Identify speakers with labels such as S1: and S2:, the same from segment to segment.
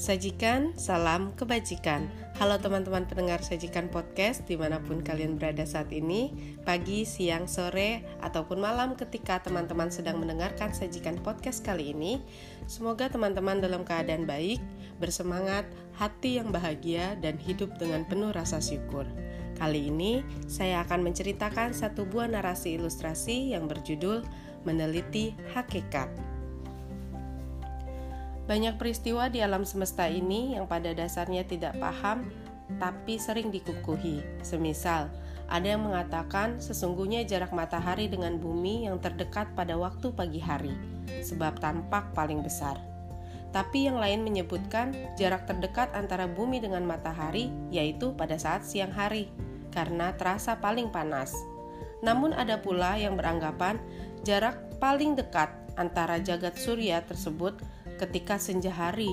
S1: Sajikan salam kebajikan. Halo teman-teman pendengar Sajikan Podcast Di mana pun kalian berada saat ini Pagi, siang, sore, ataupun malam Ketika teman-teman sedang mendengarkan Sajikan Podcast kali ini. Semoga teman-teman dalam keadaan baik Bersemangat, hati yang bahagia Dan hidup dengan penuh rasa syukur. Kali ini saya akan menceritakan satu buah narasi ilustrasi yang berjudul Meneliti Hakikat banyak peristiwa di alam semesta ini yang pada dasarnya tidak paham tapi sering dikukuhi. Semisal, ada yang mengatakan sesungguhnya jarak matahari dengan bumi yang terdekat pada waktu pagi hari, sebab tampak paling besar. Tapi yang lain menyebutkan jarak terdekat antara bumi dengan matahari yaitu pada saat siang hari, karena terasa paling panas. Namun ada pula yang beranggapan jarak paling dekat antara jagat surya tersebut ketika senja hari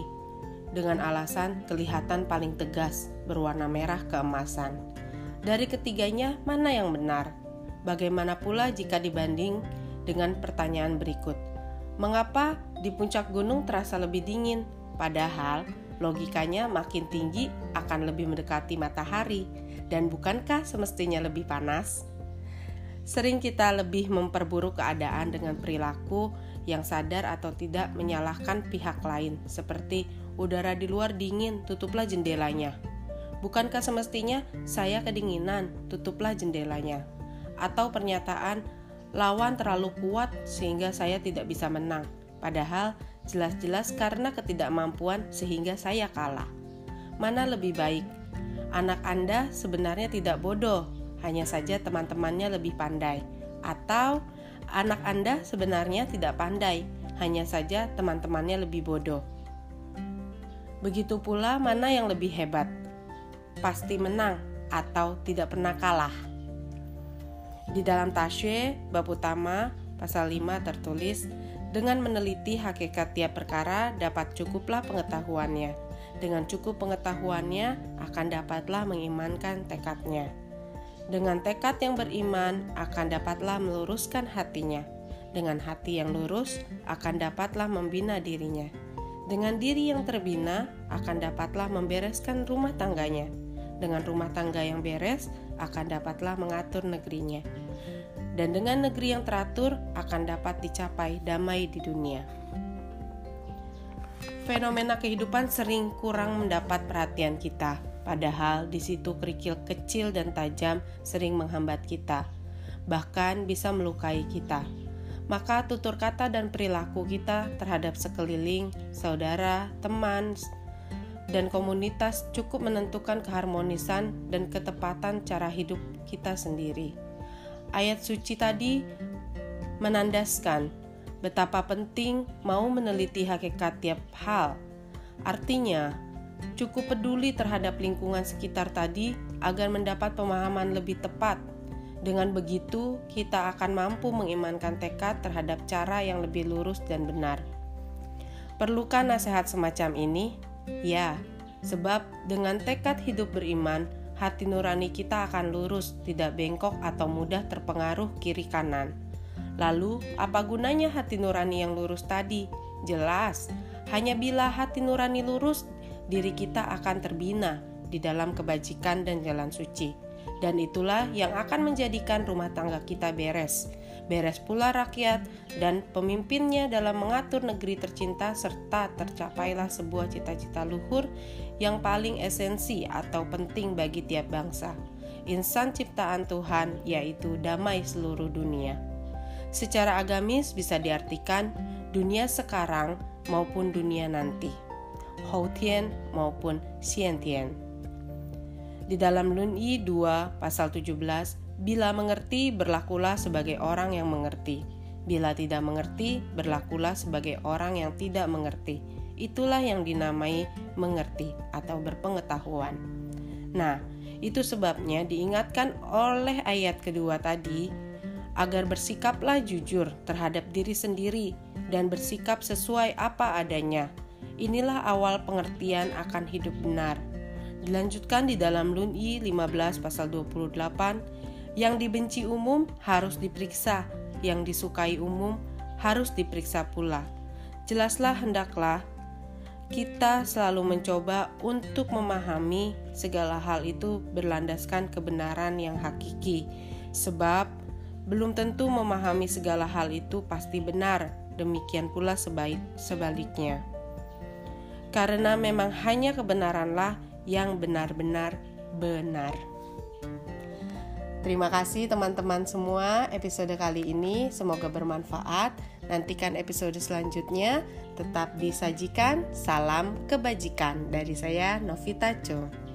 S1: dengan alasan kelihatan paling tegas berwarna merah keemasan. Dari ketiganya, mana yang benar? Bagaimana pula jika dibanding dengan pertanyaan berikut? Mengapa di puncak gunung terasa lebih dingin, padahal logikanya makin tinggi akan lebih mendekati matahari, dan bukankah semestinya lebih panas? Sering kita lebih memperburuk keadaan dengan perilaku yang sadar atau tidak menyalahkan pihak lain, seperti udara di luar dingin, tutuplah jendelanya. Bukankah semestinya saya kedinginan, tutuplah jendelanya? Atau pernyataan lawan terlalu kuat sehingga saya tidak bisa menang, padahal jelas-jelas karena ketidakmampuan sehingga saya kalah. Mana lebih baik? Anak Anda sebenarnya tidak bodoh, hanya saja teman-temannya lebih pandai, atau anak Anda sebenarnya tidak pandai, hanya saja teman-temannya lebih bodoh. Begitu pula mana yang lebih hebat? Pasti menang atau tidak pernah kalah. Di dalam Tasye, bab utama, pasal 5 tertulis, dengan meneliti hakikat tiap perkara dapat cukuplah pengetahuannya. Dengan cukup pengetahuannya akan dapatlah mengimankan tekadnya. Dengan tekad yang beriman, akan dapatlah meluruskan hatinya. Dengan hati yang lurus, akan dapatlah membina dirinya. Dengan diri yang terbina, akan dapatlah membereskan rumah tangganya. Dengan rumah tangga yang beres, akan dapatlah mengatur negerinya. Dan dengan negeri yang teratur, akan dapat dicapai damai di dunia. Fenomena kehidupan sering kurang mendapat perhatian kita Padahal di situ kerikil kecil dan tajam sering menghambat kita, bahkan bisa melukai kita. Maka tutur kata dan perilaku kita terhadap sekeliling, saudara, teman, dan komunitas cukup menentukan keharmonisan dan ketepatan cara hidup kita sendiri. Ayat suci tadi menandaskan betapa penting mau meneliti hakikat tiap hal. Artinya, cukup peduli terhadap lingkungan sekitar tadi agar mendapat pemahaman lebih tepat. Dengan begitu, kita akan mampu mengimankan tekad terhadap cara yang lebih lurus dan benar. Perlukah nasihat semacam ini? Ya, sebab dengan tekad hidup beriman, hati nurani kita akan lurus, tidak bengkok atau mudah terpengaruh kiri kanan. Lalu, apa gunanya hati nurani yang lurus tadi? Jelas, hanya bila hati nurani lurus diri kita akan terbina di dalam kebajikan dan jalan suci. Dan itulah yang akan menjadikan rumah tangga kita beres. Beres pula rakyat dan pemimpinnya dalam mengatur negeri tercinta serta tercapailah sebuah cita-cita luhur yang paling esensi atau penting bagi tiap bangsa. Insan ciptaan Tuhan yaitu damai seluruh dunia. Secara agamis bisa diartikan dunia sekarang maupun dunia nanti. Houtian maupun Xiantian. Di dalam Lun Yi 2 pasal 17, bila mengerti berlakulah sebagai orang yang mengerti. Bila tidak mengerti, berlakulah sebagai orang yang tidak mengerti. Itulah yang dinamai mengerti atau berpengetahuan. Nah, itu sebabnya diingatkan oleh ayat kedua tadi agar bersikaplah jujur terhadap diri sendiri dan bersikap sesuai apa adanya Inilah awal pengertian akan hidup benar. Dilanjutkan di dalam Luni 15 pasal 28, yang dibenci umum harus diperiksa, yang disukai umum harus diperiksa pula. Jelaslah hendaklah kita selalu mencoba untuk memahami segala hal itu berlandaskan kebenaran yang hakiki, sebab belum tentu memahami segala hal itu pasti benar, demikian pula sebaik, sebaliknya. Karena memang hanya kebenaranlah yang benar-benar benar. Terima kasih teman-teman semua episode kali ini semoga bermanfaat. Nantikan episode selanjutnya tetap disajikan salam kebajikan dari saya Novita Cho.